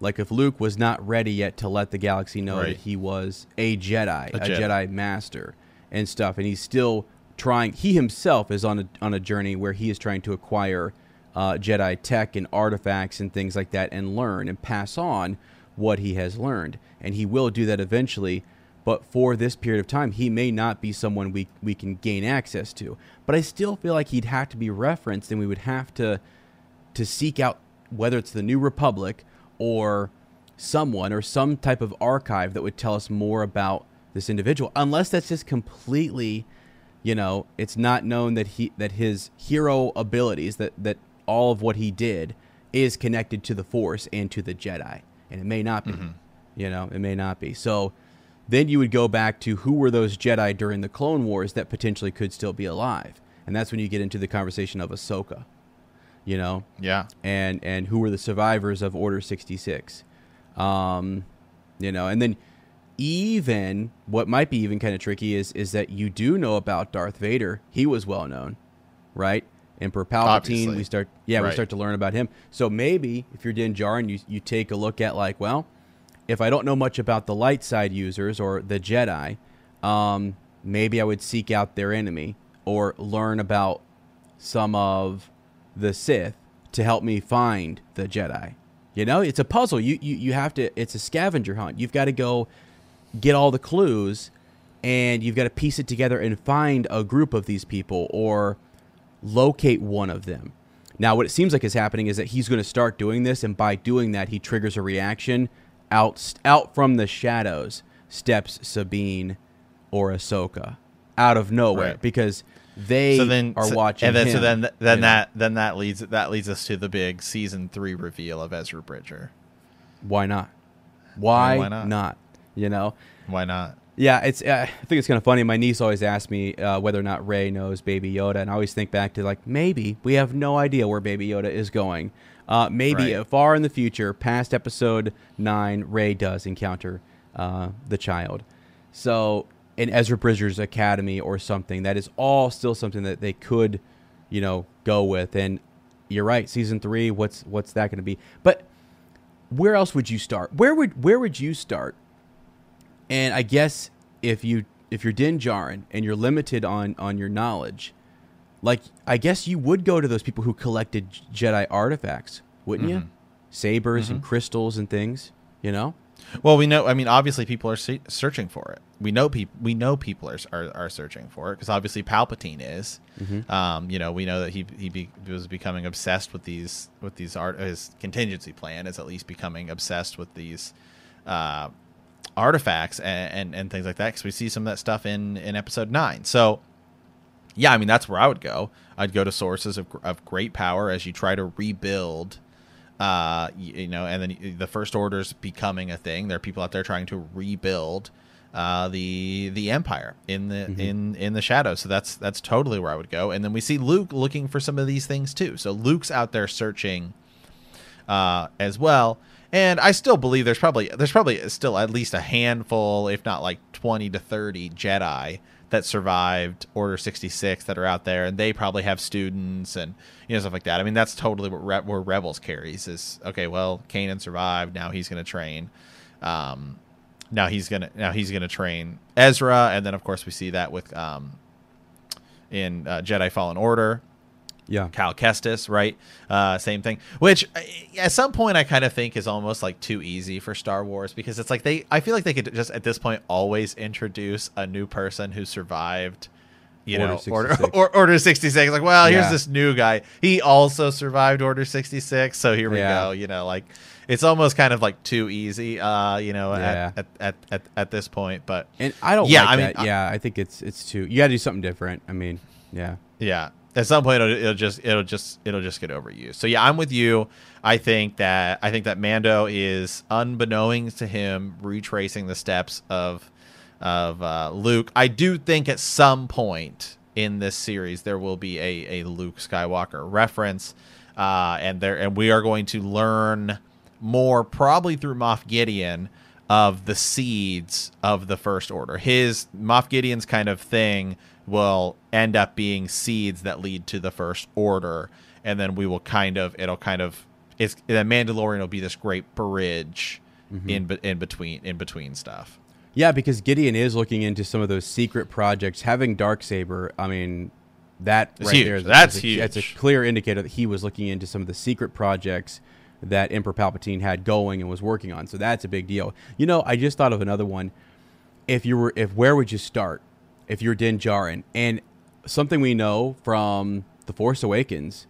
like if Luke was not ready yet to let the galaxy know Right. that he was a Jedi, A a, Jedi. Jedi. master and stuff, and he's still trying. He himself is on a on a journey where he is trying to acquire uh, Jedi tech and artifacts and things like that, and learn and pass on what he has learned, and he will do that eventually. But for this period of time, he may not be someone we we can gain access to. But I still feel like he'd have to be referenced, and we would have to to seek out whether it's the New Republic or someone or some type of archive that would tell us more about this individual. Unless that's just completely, you know, it's not known that he that his hero abilities that that all of what he did is connected to the Force and to the Jedi, and it may not be. You know, it may not be. So then you would go back to who were those Jedi during the Clone Wars that potentially could still be alive, and that's when you get into the conversation of Ahsoka. You know, Yeah. and and who were the survivors of Order 66. Um, you know, and then even what might be even kind of tricky is is that you do know about Darth Vader. He was well known, right? Emperor Palpatine. Obviously. We start, yeah, we start to learn about him. So maybe if you're Din Djarin, you you take a look at like, well, if I don't know much about the light side users or the Jedi, um, maybe I would seek out their enemy or learn about some of the Sith to help me find the Jedi. You know, it's a puzzle. You you, you have to. It's a scavenger hunt. You've got to go get all the clues, and you've got to piece it together and find a group of these people or locate one of them. Now, what it seems like is happening is that he's going to start doing this, and by doing that, he triggers a reaction. Out out from the shadows steps Sabine or Ahsoka out of nowhere Right. because they so then are so- watching. and then so then then you know? that then that leads that leads us to the big season three reveal of Ezra Bridger. why not? Why, why not? not? You know, Why not? Yeah, it's. Uh, I think it's kind of funny. My niece always asks me uh, whether or not Rey knows Baby Yoda, and I always think back to like maybe we have no idea where Baby Yoda is going. Uh, maybe Right. far in the future, past Episode Nine, Rey does encounter uh, the child. So in Ezra Bridger's Academy or something, that is all still something that they could, you know, go with. And you're right, season three. What's what's that going to be? But where else would you start? Where would where would you start? And I guess if you if you're Din Djarin and you're limited on on your knowledge, like I guess you would go to those people who collected Jedi artifacts, wouldn't you? Sabers and crystals and things, you know? Well, we know. I mean, obviously, people are se- searching for it. We know people. We know people are are, are searching for it because obviously Palpatine is. Um, you know, we know that he he be, was becoming obsessed with these with these art. His contingency plan is at least becoming obsessed with these uh, artifacts and, and and things like that because we see some of that stuff in in Episode Nine. So yeah, I mean that's where I would go. I'd go to sources of, of great power as you try to rebuild. Uh, y- you know, and then the first order's becoming a thing. There are people out there trying to rebuild uh, the the empire in the in in the shadows. So that's that's totally where I would go. And then we see Luke looking for some of these things too. So Luke's out there searching uh, as well. And I still believe there's probably there's probably still at least a handful, if not like twenty to thirty Jedi that survived Order sixty six that are out there, and they probably have students and you know stuff like that. I mean, that's totally what Re- where Rebels carries is okay. Well, Kanan survived. Now he's going to train. Um, now he's gonna now he's gonna train Ezra, and then of course we see that with um, in uh, Jedi Fallen Order. Yeah. Cal Kestis, right? Uh, same thing. Which uh, at some point I kind of think is almost like too easy for Star Wars because it's like they. I feel like they could just at this point always introduce a new person who survived. You Order know, order 66. or, (laughs) order sixty six. Like, well, here's this new guy. He also survived Order sixty six. So here we Yeah. go. You know, like it's almost kind of like too easy. Uh, you know, Yeah. at, at, at at this point. But And I don't Yeah, like I mean, that. I- yeah, I think it's it's too you got to do something different. I mean, yeah. Yeah. At some point, it'll, it'll just it'll just it'll just get overused. So yeah, I'm with you. I think that I think that Mando is unbeknownst to him retracing the steps of of uh, Luke. I do think at some point in this series there will be a, a Luke Skywalker reference, uh, and there and we are going to learn more probably through Moff Gideon of the seeds of the First Order. His Moff Gideon's kind of thing will end up being seeds that lead to the First Order, and then we will kind of it'll kind of it's the Mandalorian will be this great bridge Mm-hmm. in in between in between stuff. Yeah, because Gideon is looking into some of those secret projects. Having dark saber, I mean, that It's right huge. there, That's a, That's a clear indicator that he was looking into some of the secret projects that Emperor Palpatine had going and was working on. So that's a big deal. You know, I just thought of another one. If you were, if where would you start? If you're Din Djarin, and something we know from The Force Awakens,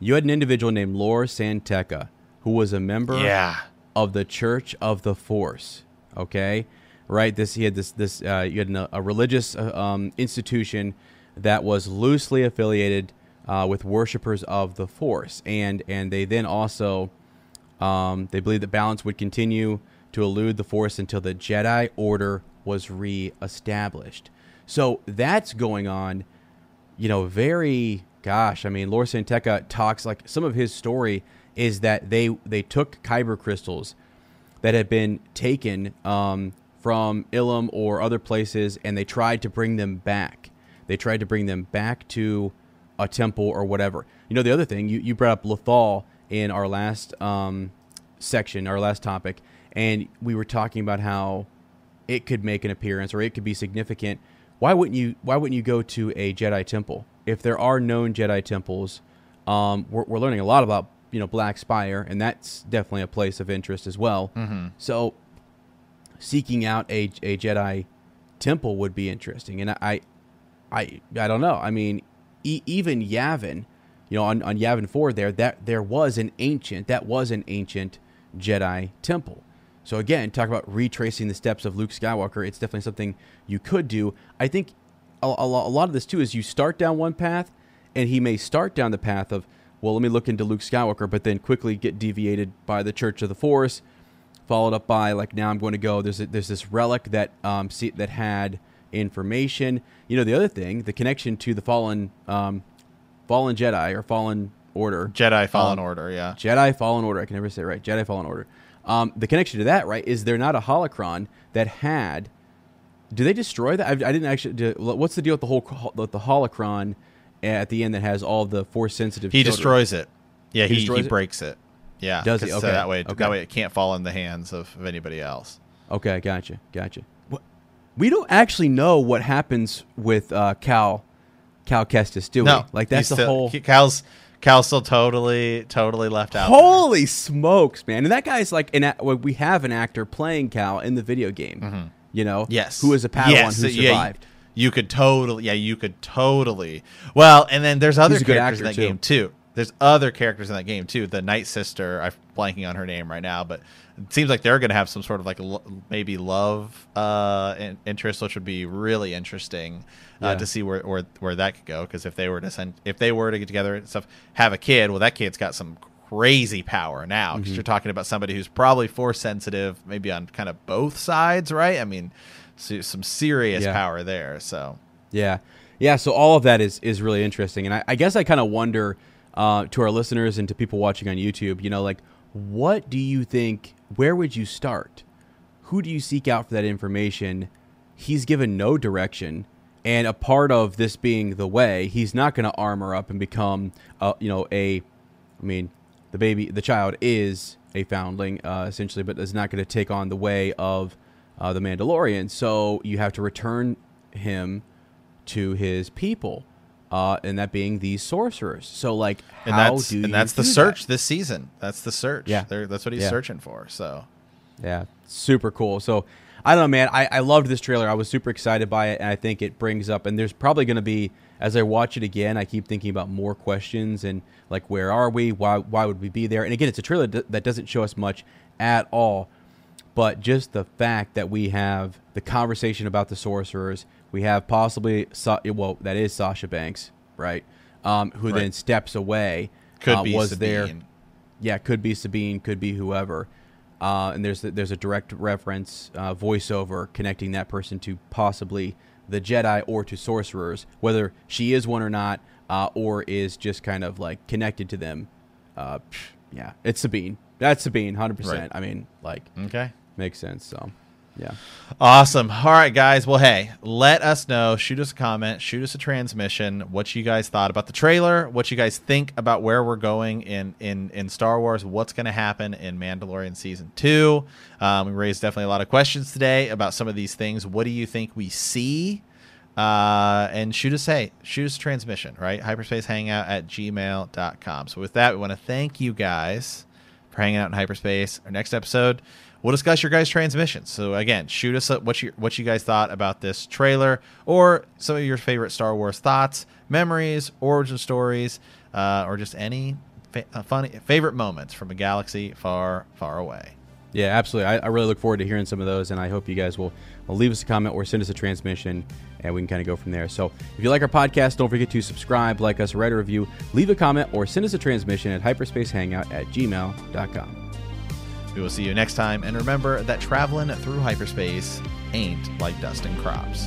you had an individual named Lor San Tekka who was a member Yeah. of the Church of the Force. Okay, right? This he had this this uh, you had an, a religious uh, um, institution that was loosely affiliated uh, with worshippers of the Force, and and they then also um, they believed that balance would continue to elude the Force until the Jedi Order was re-established. So that's going on you know, very gosh, I mean, Lord San Tekka talks like some of his story is that they they took kyber crystals that had been taken um, from Ilum or other places, and they tried to bring them back. They tried to bring them back to a temple or whatever. You know, the other thing you you brought up Lothal in our last um, section, our last topic, and we were talking about how it could make an appearance or it could be significant. Why wouldn't you? Why wouldn't you go to a Jedi temple if there are known Jedi temples? Um, we're, we're learning a lot about you know Black Spire, and that's definitely a place of interest as well. So, seeking out a, a Jedi temple would be interesting, and I, I, I don't know. I mean, e- even Yavin, you know, on, on Yavin Four there, that there was an ancient, that was an ancient Jedi temple. So again, talk about retracing the steps of Luke Skywalker. It's definitely something you could do. I think a, a, a lot of this too is you start down one path, and he may start down the path of, well, let me look into Luke Skywalker, but then quickly get deviated by the Church of the Force, followed up by like now I'm going to go. There's a, there's this relic that um see, that had information. You know the other thing, the connection to the fallen um, fallen Jedi or fallen Order. Jedi Fallen Um, Order, yeah. Jedi Fallen Order. I can never say it right. Jedi Fallen Order. Um, the connection to that, right, is there not a holocron that had? Do they destroy that? I, I didn't actually. Do, what's the deal with the whole with the holocron at the end that has all the force sensitive? He children? destroys it. Yeah, He he, he it? breaks it. Yeah, Does he? 'cause Okay. So that way, Okay. that way it can't fall in the hands of, of anybody else. Okay, gotcha, gotcha. What, we don't actually know what happens with uh, Cal, Cal Kestis, do No, we? Like that's the still, whole. Cal's Cal's still totally totally left out. Holy smokes, man! And that guy's like an. a- well, We have an actor playing Cal in the video game. You know, Mm-hmm. Yes, who is a Padawan Yes, who yeah, you- survived. you could totally, yeah, you could totally. Well, and then there's other characters in that too. game too. There's other characters in that game too. The Night Sister, I'm blanking on her name right now, but it seems like they're going to have some sort of like lo- maybe love uh, in- interest, which would be really interesting uh, Yeah. to see where, where where that could go. Because if they were to send, if they were to get together and stuff, have a kid, well, that kid's got some crazy power now. Mm-hmm. Because you're talking about somebody who's probably force sensitive, maybe on kind of both sides, right? I mean, so, some serious Yeah. power there. So. Yeah, yeah. So all of that is is really interesting, and I, I guess I kind of wonder uh, to our listeners and to people watching on YouTube, you know, like what do you think? Where would you start? Who do you seek out for that information? He's given no direction, and a part of this being the way, he's not going to armor up and become, uh, you know, a. I mean, the baby, the child is a foundling uh, essentially, but is not going to take on the way of uh, the Mandalorian. So you have to return him to his people, uh, and that being the sorcerers. So, like, and how that's do and that's the search that? this season. That's the search. Yeah. They're, that's what he's Yeah. searching for. So Yeah, super cool. So I don't know, man. I, I loved this trailer. I was super excited by it, and I think it brings up. And there's probably going to be as I watch it again, I keep thinking about more questions and like, where are we? Why why would we be there? And again, it's a trailer that doesn't show us much at all. But just the fact that we have the conversation about the sorcerers, we have possibly Sa- well, that is Sasha Banks, right? Um, who then steps away. could uh, be was Sabine. there yeah, could be Sabine, could be whoever. Uh, and there's there's a direct reference uh, voiceover connecting that person to possibly the Jedi or to sorcerers, whether she is one or not, uh, or is just kind of like connected to them. Uh, yeah, it's Sabine. That's Sabine, hundred Right. percent. I mean, like Okay. makes sense. So, Yeah. Awesome. All right, guys. Well, hey, let us know. Shoot us a comment. Shoot us a transmission. What you guys thought about the trailer? What you guys think about where we're going in in in Star Wars? What's going to happen in Mandalorian season two? Um, we raised definitely a lot of questions today about some of these things. What do you think we see? Uh, and shoot us hey shoot us a transmission right hyperspace hangout at gmail.com so with that we want to thank you guys for hanging out in hyperspace our next episode we'll discuss your guys' transmissions. So again, shoot us what you what you guys thought about this trailer, or some of your favorite Star Wars thoughts, memories, origin stories, uh, or just any fa- uh, funny favorite moments from a galaxy far, far away. Yeah, absolutely. I, I, really look forward to hearing some of those, and I hope you guys will, will leave us a comment or send us a transmission, and we can kind of go from there. So if you like our podcast, don't forget to subscribe, like us, write a review, leave a comment, or send us a transmission at hyperspacehangout at gmail.com. We will see you next time, and remember that traveling through hyperspace ain't like dusting crops.